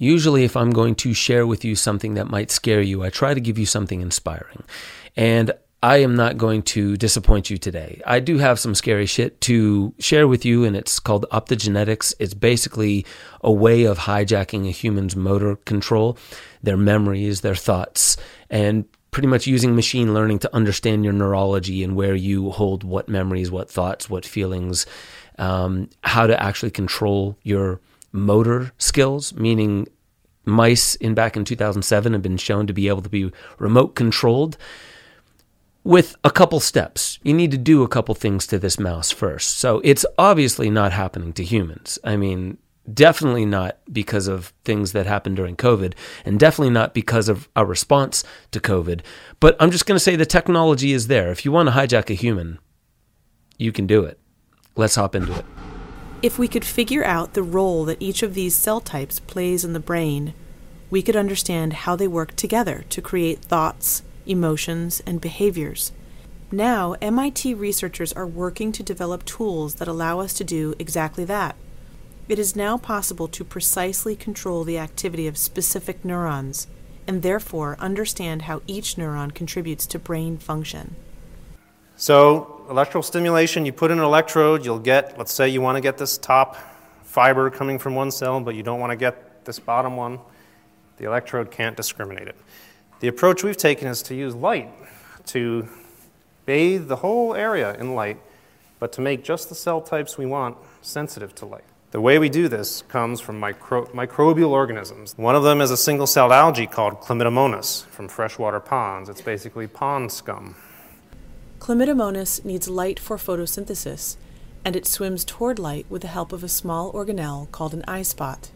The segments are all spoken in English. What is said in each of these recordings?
Usually, if I'm going to share with you something that might scare you, I try to give you something inspiring. And I am not going to disappoint you today. I do have some scary shit to share with you, and it's called optogenetics. It's basically a way of hijacking a human's motor control, their memories, their thoughts, and pretty much using machine learning to understand your neurology and where you hold what memories, what thoughts, what feelings, um, how to actually control your motor skills, meaning mice in back in 2007 have been shown to be able to be remote controlled with a couple steps. You need to do a couple things to this mouse first. So it's obviously not happening to humans. I mean, definitely not because of things that happened during COVID, and definitely not because of our response to COVID. But I'm just going to say the technology is there. If you want to hijack a human, you can do it. Let's hop into it. If we could figure out the role that each of these cell types plays in the brain, we could understand how they work together to create thoughts, emotions, and behaviors. Now, MIT researchers are working to develop tools that allow us to do exactly that. It is now possible to precisely control the activity of specific neurons, and therefore understand how each neuron contributes to brain function. So, electrical stimulation, you put in an electrode, you'll get, let's say you want to get this top fiber coming from one cell, but you don't want to get this bottom one. The electrode can't discriminate it. The approach we've taken is to use light to bathe the whole area in light, but to make just the cell types we want sensitive to light. The way we do this comes from micro- microbial organisms. One of them is a single celled algae called Chlamydomonas from freshwater ponds. It's basically pond scum. Chlamydomonas needs light for photosynthesis, and it swims toward light with the help of a small organelle called an eye spot.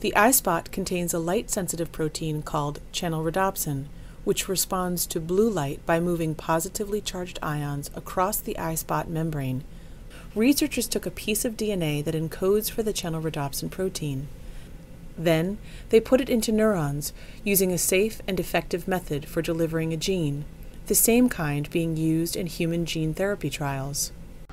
The eye spot contains a light sensitive protein called channel rhodopsin, which responds to blue light by moving positively charged ions across the eye spot membrane. Researchers took a piece of DNA that encodes for the channel rhodopsin protein. Then, they put it into neurons using a safe and effective method for delivering a gene, the same kind being used in human gene therapy trials.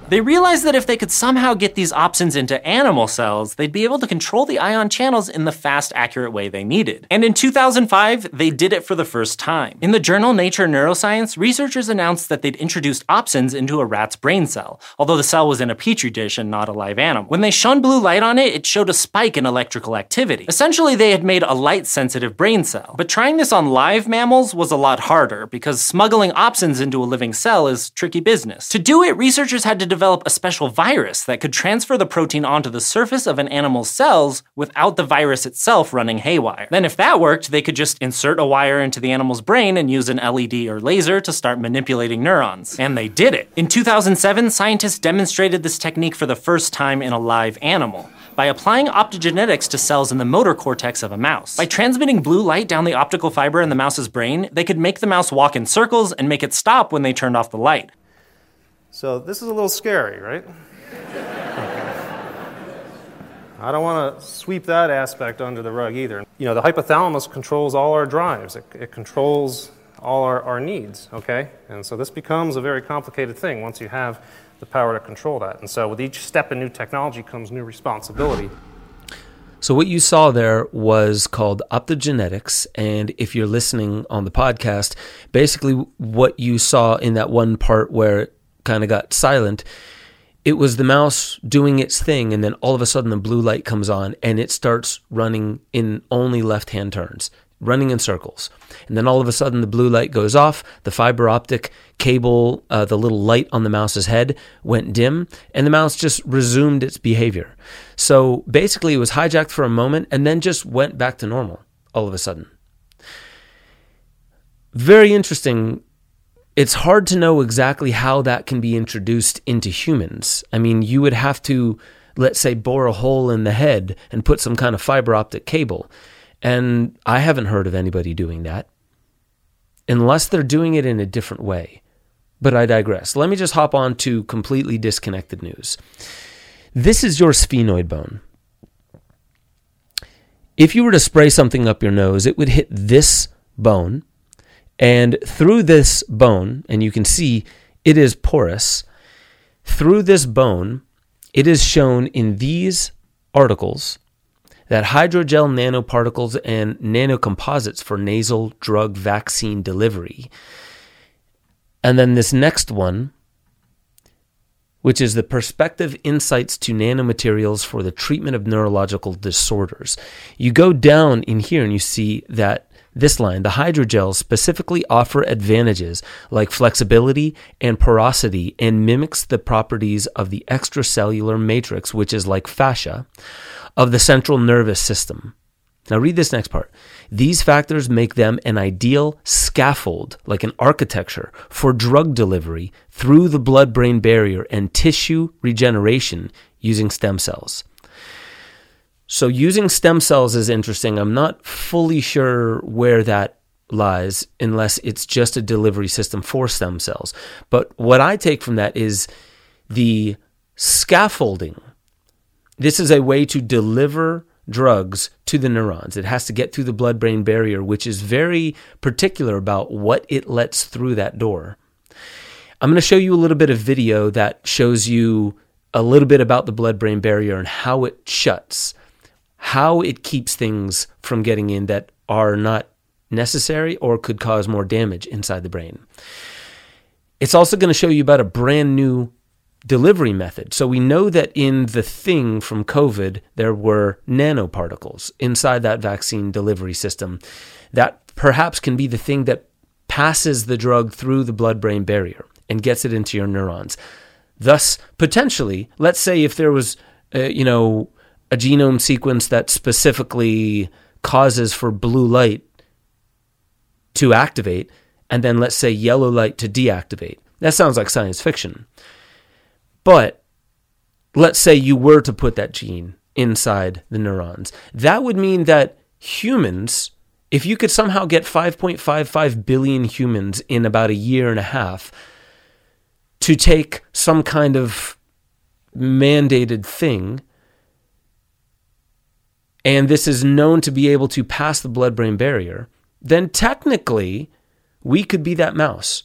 They realized that if they could somehow get these opsins into animal cells, they'd be able to control the ion channels in the fast, accurate way they needed. And in 2005, they did it for the first time. In the journal Nature Neuroscience, researchers announced that they'd introduced opsins into a rat's brain cell, although the cell was in a petri dish and not a live animal. When they shone blue light on it, it showed a spike in electrical activity. Essentially, they had made a light sensitive brain cell. But trying this on live mammals was a lot harder, because smuggling opsins into a living cell is tricky business. To do it, researchers had to develop a special virus that could transfer the protein onto the surface of an animal's cells without the virus itself running haywire. Then, if that worked, they could just insert a wire into the animal's brain and use an LED or laser to start manipulating neurons. And they did it. In 2007, scientists demonstrated this technique for the first time in a live animal by applying optogenetics to cells in the motor cortex of a mouse. By transmitting blue light down the optical fiber in the mouse's brain, they could make the mouse walk in circles and make it stop when they turned off the light. So this is a little scary, right? I don't want to sweep that aspect under the rug either. You know, the hypothalamus controls all our drives. It, it controls all our, our needs, okay? And so this becomes a very complicated thing once you have the power to control that. And so with each step in new technology comes new responsibility. So, what you saw there was called optogenetics. And if you're listening on the podcast, basically what you saw in that one part where it kind of got silent, it was the mouse doing its thing. And then all of a sudden, the blue light comes on and it starts running in only left hand turns, running in circles. And then all of a sudden, the blue light goes off, the fiber optic cable, uh, the little light on the mouse's head went dim, and the mouse just resumed its behavior. So basically, it was hijacked for a moment and then just went back to normal all of a sudden. Very interesting. It's hard to know exactly how that can be introduced into humans. I mean, you would have to, let's say, bore a hole in the head and put some kind of fiber optic cable. And I haven't heard of anybody doing that unless they're doing it in a different way. But I digress. Let me just hop on to completely disconnected news. This is your sphenoid bone. If you were to spray something up your nose, it would hit this bone, and through this bone, and you can see it is porous, through this bone, it is shown in these articles that hydrogel nanoparticles and nanocomposites for nasal drug vaccine delivery. And then this next one, which is the perspective insights to nanomaterials for the treatment of neurological disorders. You go down in here and you see that this line, the hydrogels specifically offer advantages like flexibility and porosity and mimics the properties of the extracellular matrix, which is like fascia, of the central nervous system. Now, read this next part. These factors make them an ideal scaffold, like an architecture, for drug delivery through the blood brain barrier and tissue regeneration using stem cells. So using stem cells is interesting. I'm not fully sure where that lies unless it's just a delivery system for stem cells. But what I take from that is the scaffolding. This is a way to deliver drugs to the neurons. It has to get through the blood brain barrier, which is very particular about what it lets through that door. I'm going to show you a little bit of video that shows you a little bit about the blood brain barrier and how it shuts how it keeps things from getting in that are not necessary or could cause more damage inside the brain. It's also going to show you about a brand new delivery method. So we know that in the thing from COVID, there were nanoparticles inside that vaccine delivery system that perhaps can be the thing that passes the drug through the blood brain barrier and gets it into your neurons. Thus, potentially, let's say if there was, uh, you know, a genome sequence that specifically causes for blue light to activate, and then let's say yellow light to deactivate. That sounds like science fiction. But let's say you were to put that gene inside the neurons. That would mean that humans, if you could somehow get 5.55 billion humans in about a year and a half to take some kind of mandated thing and this is known to be able to pass the blood brain barrier, then technically we could be that mouse.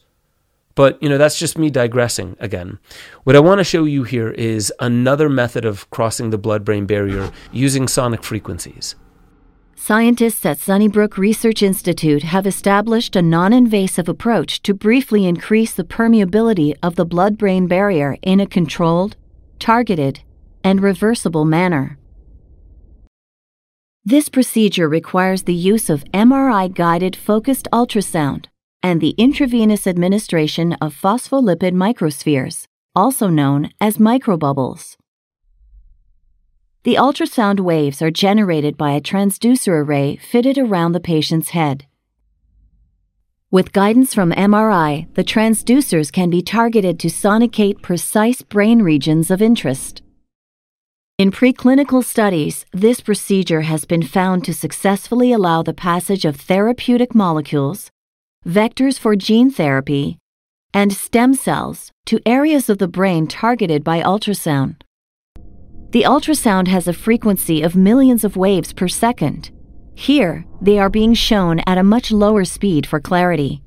But, you know, that's just me digressing again. What I want to show you here is another method of crossing the blood brain barrier using sonic frequencies. Scientists at Sunnybrook Research Institute have established a non invasive approach to briefly increase the permeability of the blood brain barrier in a controlled, targeted, and reversible manner. This procedure requires the use of MRI guided focused ultrasound and the intravenous administration of phospholipid microspheres, also known as microbubbles. The ultrasound waves are generated by a transducer array fitted around the patient's head. With guidance from MRI, the transducers can be targeted to sonicate precise brain regions of interest. In preclinical studies, this procedure has been found to successfully allow the passage of therapeutic molecules, vectors for gene therapy, and stem cells to areas of the brain targeted by ultrasound. The ultrasound has a frequency of millions of waves per second. Here, they are being shown at a much lower speed for clarity.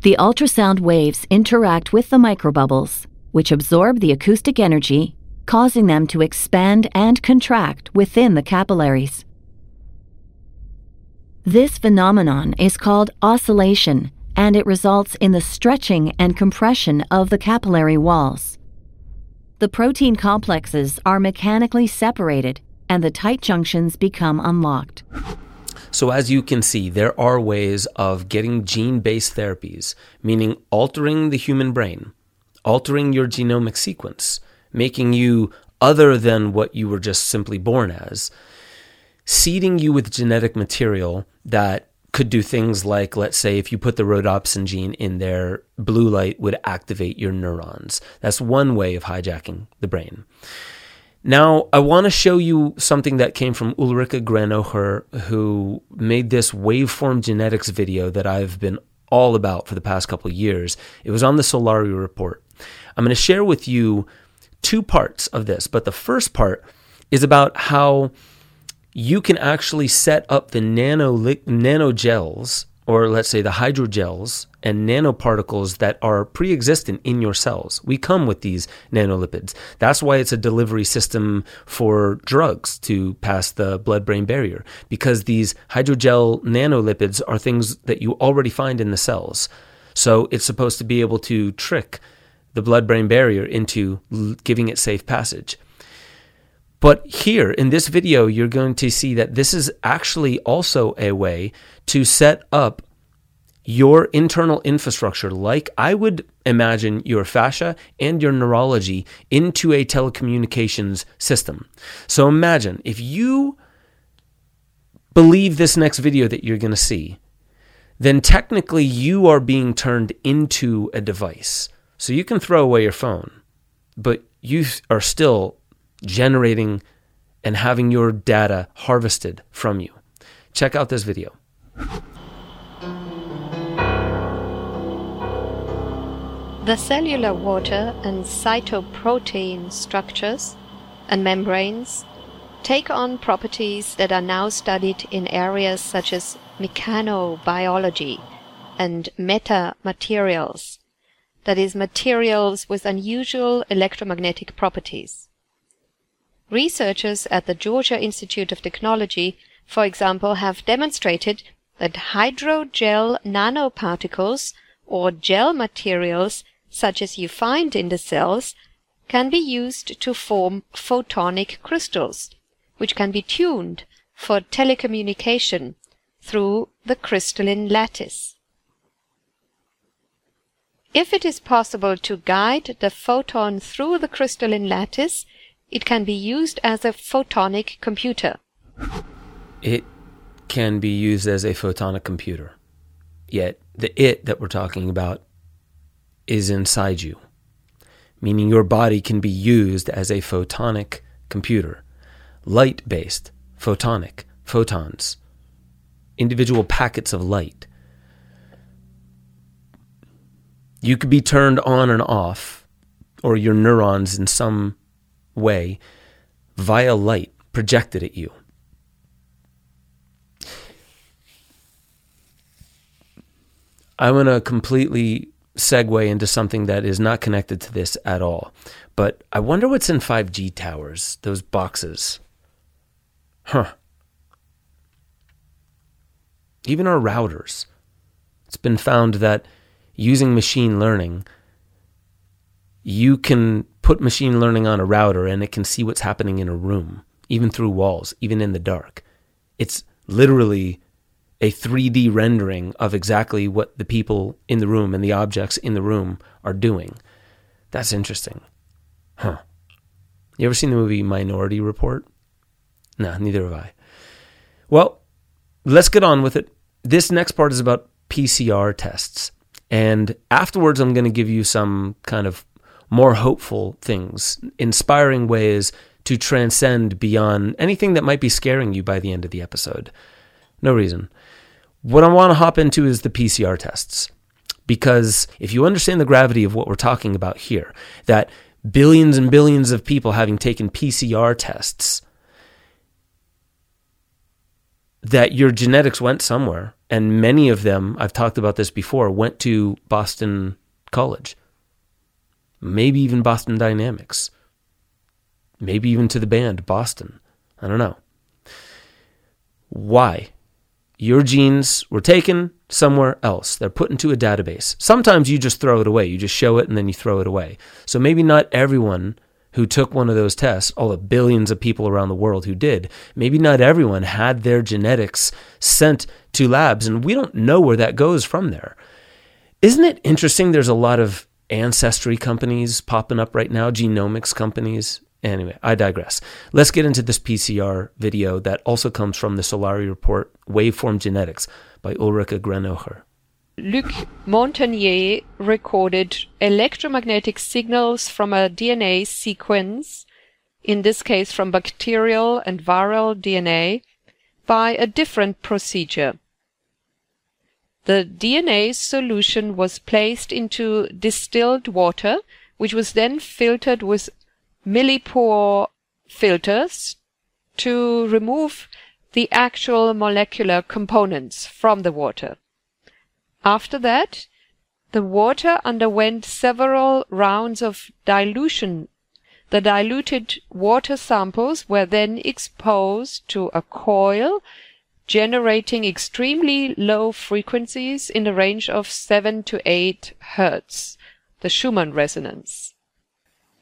The ultrasound waves interact with the microbubbles, which absorb the acoustic energy causing them to expand and contract within the capillaries. This phenomenon is called oscillation, and it results in the stretching and compression of the capillary walls. The protein complexes are mechanically separated, and the tight junctions become unlocked. So, as you can see, there are ways of getting gene based therapies, meaning altering the human brain, altering your genomic sequence, making you other than what you were just simply born as, seeding you with genetic material that could do things like, let's say, if you put the rhodopsin gene in there, blue light would activate your neurons. That's one way of hijacking the brain. Now, I want to show you something that came from Ulrike Granögger, who made this waveform genetics video that I've been all about for the past couple years. It was on the Solari report. I'm going to share with you two parts of this, but the first part is about how you can actually set up the nano nanogels or let's say the hydrogels and nanoparticles that are pre existent in your cells. We come with these nanolipids. That's why it's a delivery system for drugs to pass the blood brain barrier, because these hydrogel nanolipids are things that you already find in the cells. So it's supposed to be able to trick the blood brain barrier into giving it safe passage. But here in this video, you're going to see that this is actually also a way to set up your internal infrastructure, like I would imagine your fascia and your neurology, into a telecommunications system. So imagine if you believe this next video that you're going to see, then technically you are being turned into a device. So you can throw away your phone, but you are still generating and having your data harvested from you. Check out this video. The cellular water and cytoprotein structures and membranes take on properties that are now studied in areas such as mechanobiology and metamaterials, that is, materials with unusual electromagnetic properties. Researchers at the Georgia Institute of Technology, for example, have demonstrated that hydrogel nanoparticles or gel materials such as you find in the cells can be used to form photonic crystals, which can be tuned for telecommunication through the crystalline lattice. If it is possible to guide the photon through the crystalline lattice, it can be used as a photonic computer. It can be used as a photonic computer. Yet, the it that we're talking about is inside you, meaning your body can be used as a photonic computer, light based, photonic, photons, individual packets of light. You could be turned on and off, or your neurons in some way, via light projected at you. I want to completely segue into something that is not connected to this at all. But I wonder what's in 5G towers, those boxes. Huh. Even our routers. It's been found that using machine learning, you can put machine learning on a router and it can see what's happening in a room, even through walls, even in the dark. It's literally a 3D rendering of exactly what the people in the room and the objects in the room are doing. That's interesting. Huh. You ever seen the movie Minority Report? No, neither have I. Well, let's get on with it. This next part is about PCR tests. And afterwards, I'm going to give you some kind of more hopeful things, inspiring ways to transcend beyond anything that might be scaring you by the end of the episode. No reason. What I want to hop into is the PCR tests. Because if you understand the gravity of what we're talking about here, that billions and billions of people having taken PCR tests, that your genetics went somewhere, and many of them, I've talked about this before, went to Boston College, maybe even Boston Dynamics, maybe even to the band Boston. I don't know. Why? your genes were taken somewhere else. They're put into a database. Sometimes you just throw it away. You just show it and then you throw it away. So maybe not everyone who took one of those tests, all the billions of people around the world who did, maybe not everyone had their genetics sent to labs, and we don't know where that goes from there. Isn't it interesting? There's a lot of ancestry companies popping up right now, genomics companies. Anyway, I digress. Let's get into this PCR video that also comes from the Solari report, Waveform Genetics, by Ulrike Granögger. Luc Montagnier recorded electromagnetic signals from a DNA sequence, in this case from bacterial and viral DNA, by a different procedure. The DNA solution was placed into distilled water, which was then filtered with millipore filters to remove the actual molecular components from the water. After that, the water underwent several rounds of dilution. The diluted water samples were then exposed to a coil generating extremely low frequencies in the range of 7 to 8 Hertz, the Schumann resonance.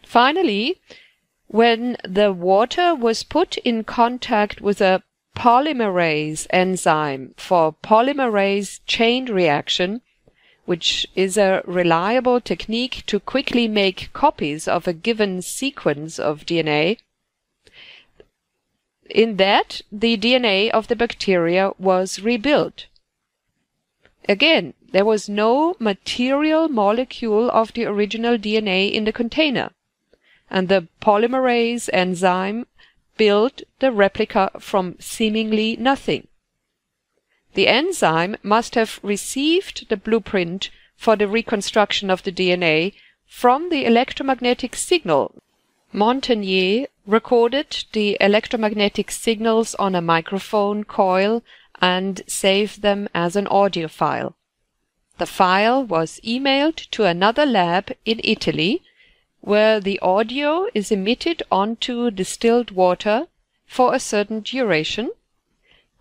Finally, when the water was put in contact with a polymerase enzyme for polymerase chain reaction, which is a reliable technique to quickly make copies of a given sequence of DNA, in that the DNA of the bacteria was rebuilt. Again, there was no material molecule of the original DNA in the container, and the polymerase enzyme built the replica from seemingly nothing. The enzyme must have received the blueprint for the reconstruction of the DNA from the electromagnetic signal. Montagnier recorded the electromagnetic signals on a microphone coil and saved them as an audio file. The file was emailed to another lab in Italy where the audio is emitted onto distilled water for a certain duration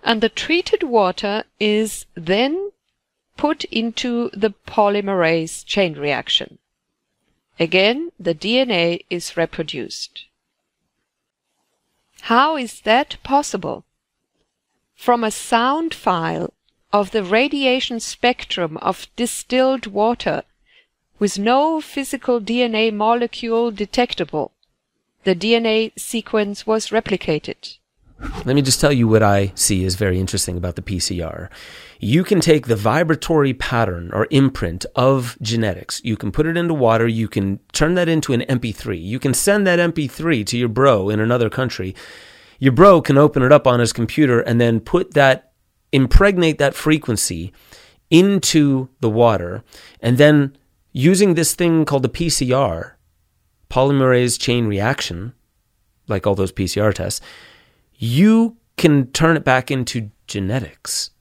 and the treated water is then put into the polymerase chain reaction. Again, the DNA is reproduced. How is that possible? From a sound file of the radiation spectrum of distilled water with no physical DNA molecule detectable, the DNA sequence was replicated. Let me just tell you what I see is very interesting about the PCR. You can take the vibratory pattern or imprint of genetics, you can put it into water, you can turn that into an MP3. You can send that MP3 to your bro in another country. Your bro can open it up on his computer and then put that, impregnate that frequency into the water. And then using this thing called the PCR, polymerase chain reaction, like all those PCR tests, you can turn it back into genetics.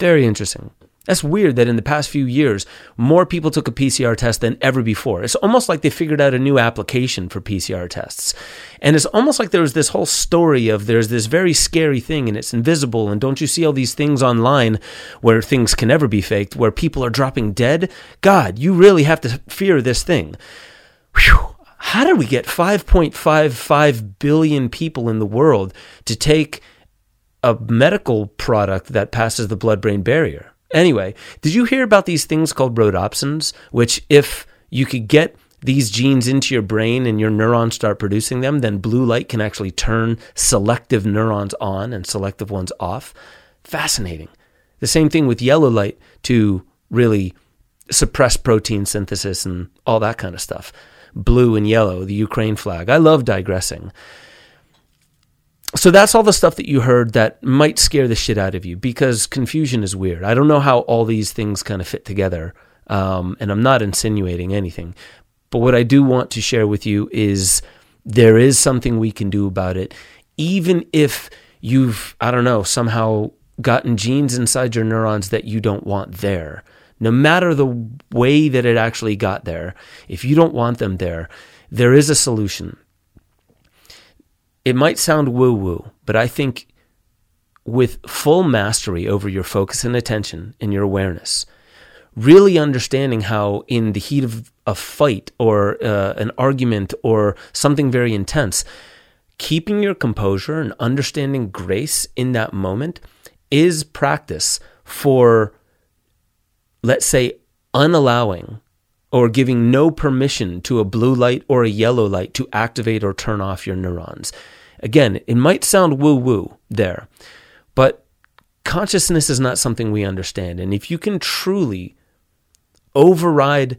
Very interesting. That's weird that in the past few years, more people took a PCR test than ever before. It's almost like they figured out a new application for PCR tests. And it's almost like there was this whole story of there's this very scary thing and it's invisible. And don't you see all these things online where things can never be faked, where people are dropping dead? God, you really have to fear this thing. Whew how did we get 5.55 billion people in the world to take a medical product that passes the blood brain barrier? Anyway, did you hear about these things called rhodopsins, which if you could get these genes into your brain and your neurons start producing them, then blue light can actually turn selective neurons on and selective ones off? Fascinating. The same thing with yellow light to really suppress protein synthesis and all that kind of stuff blue and yellow, the Ukraine flag. I love digressing. So that's all the stuff that you heard that might scare the shit out of you because confusion is weird. I don't know how all these things kind of fit together, um, and I'm not insinuating anything. But what I do want to share with you is there is something we can do about it, even if you've, I don't know, somehow gotten genes inside your neurons that you don't want there no matter the way that it actually got there, if you don't want them there, there is a solution. It might sound woo woo, but I think with full mastery over your focus and attention and your awareness, really understanding how, in the heat of a fight or uh, an argument or something very intense, keeping your composure and understanding grace in that moment is practice for let's say, unallowing or giving no permission to a blue light or a yellow light to activate or turn off your neurons. Again, it might sound woo woo there, but consciousness is not something we understand. And if you can truly override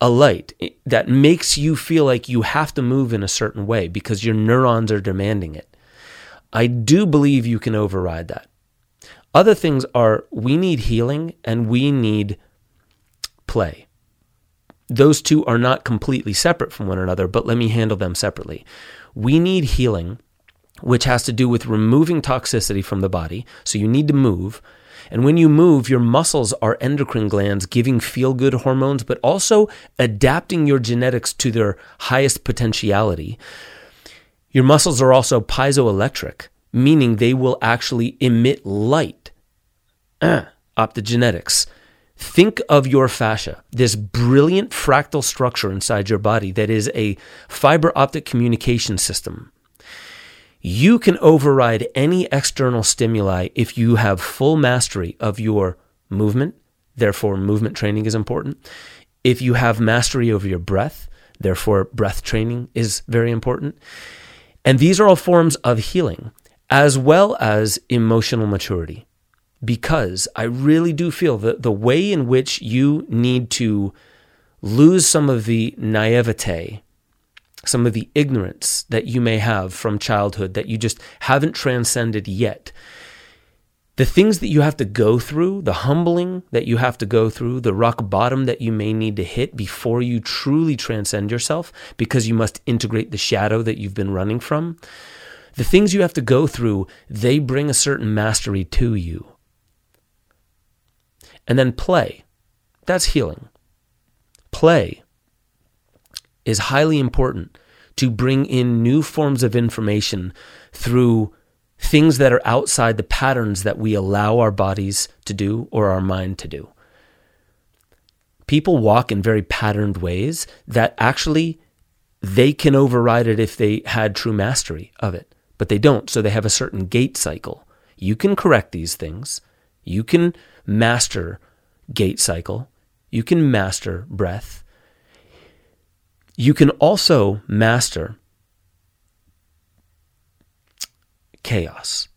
a light that makes you feel like you have to move in a certain way because your neurons are demanding it, I do believe you can override that. Other things are we need healing and we need play. Those two are not completely separate from one another, but let me handle them separately. We need healing which has to do with removing toxicity from the body. So you need to move. And when you move, your muscles are endocrine glands giving feel good hormones, but also adapting your genetics to their highest potentiality. Your muscles are also piezoelectric, meaning they will actually emit light. Optogenetics. Think of your fascia, this brilliant fractal structure inside your body that is a fiber optic communication system. You can override any external stimuli if you have full mastery of your movement. Therefore, movement training is important. If you have mastery over your breath, therefore, breath training is very important. And these are all forms of healing, as well as emotional maturity. Because I really do feel that the way in which you need to lose some of the naivete some of the ignorance that you may have from childhood that you just haven't transcended yet. The things that you have to go through, the humbling that you have to go through, the rock bottom that you may need to hit before you truly transcend yourself, because you must integrate the shadow that you've been running from. The things you have to go through, they bring a certain mastery to you. And then play. That's healing. Play is highly important to bring in new forms of information through things that are outside the patterns that we allow our bodies to do or our mind to do. People walk in very patterned ways that actually they can override it if they had true mastery of it, but they don't. So they have a certain gait cycle. You can correct these things. You can master gait cycle. You can master breath. You can also master chaos.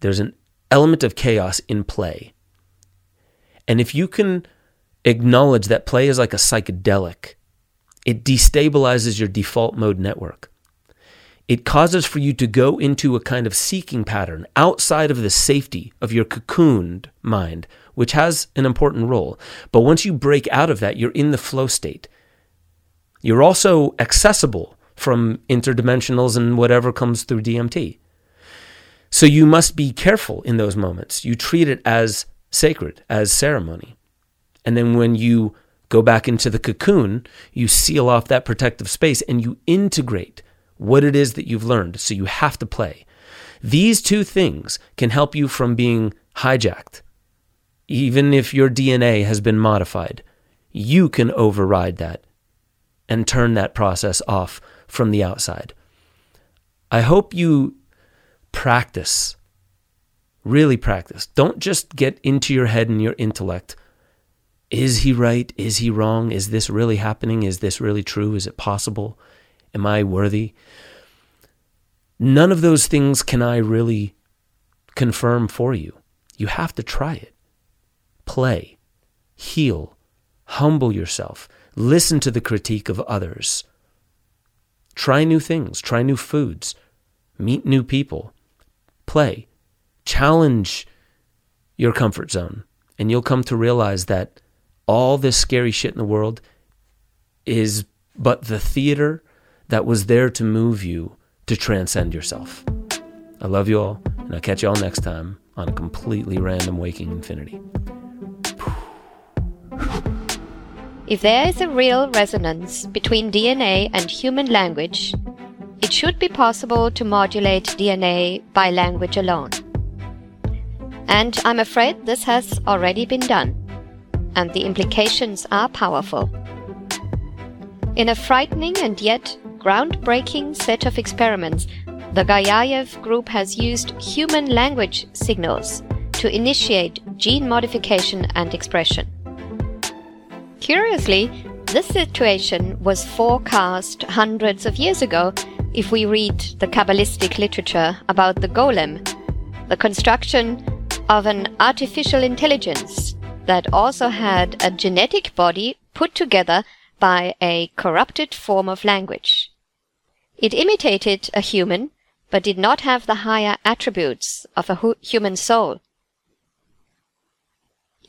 There's an element of chaos in play. And if you can acknowledge that play is like a psychedelic, it destabilizes your default mode network. It causes for you to go into a kind of seeking pattern outside of the safety of your cocooned mind, which has an important role. But once you break out of that, you're in the flow state. You're also accessible from interdimensionals and whatever comes through DMT. So you must be careful in those moments. You treat it as sacred, as ceremony. And then when you go back into the cocoon, you seal off that protective space and you integrate what it is that you've learned. So you have to play. These two things can help you from being hijacked. Even if your DNA has been modified, you can override that and turn that process off from the outside. I hope you practice, really practice. Don't just get into your head and your intellect. Is he right? Is he wrong? Is this really happening? Is this really true? Is it possible? Am I worthy? None of those things can I really confirm for you. You have to try it. Play, heal, humble yourself. Listen to the critique of others. Try new things, try new foods, meet new people, play, challenge your comfort zone, and you'll come to realize that all this scary shit in the world is but the theater that was there to move you to transcend yourself. I love you all, and I'll catch you all next time on a completely random waking infinity. If there is a real resonance between DNA and human language, it should be possible to modulate DNA by language alone. And I'm afraid this has already been done, and the implications are powerful. In a frightening and yet groundbreaking set of experiments, the Gariaev group has used human language signals to initiate gene modification and expression. Curiously, this situation was forecast hundreds of years ago if we read the Kabbalistic literature about the golem, the construction of an artificial intelligence that also had a genetic body put together by a corrupted form of language. It imitated a human, but did not have the higher attributes of a human soul.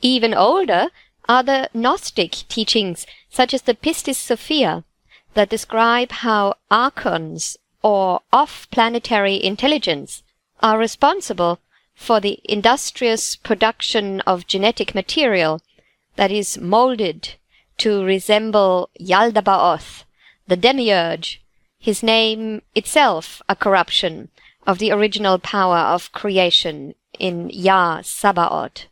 Even older, are the Gnostic teachings, such as the Pistis Sophia, that describe how archons or off-planetary intelligence are responsible for the industrious production of genetic material that is molded to resemble Yaldabaoth, the demiurge, his name itself a corruption of the original power of creation in Yah Sabaoth.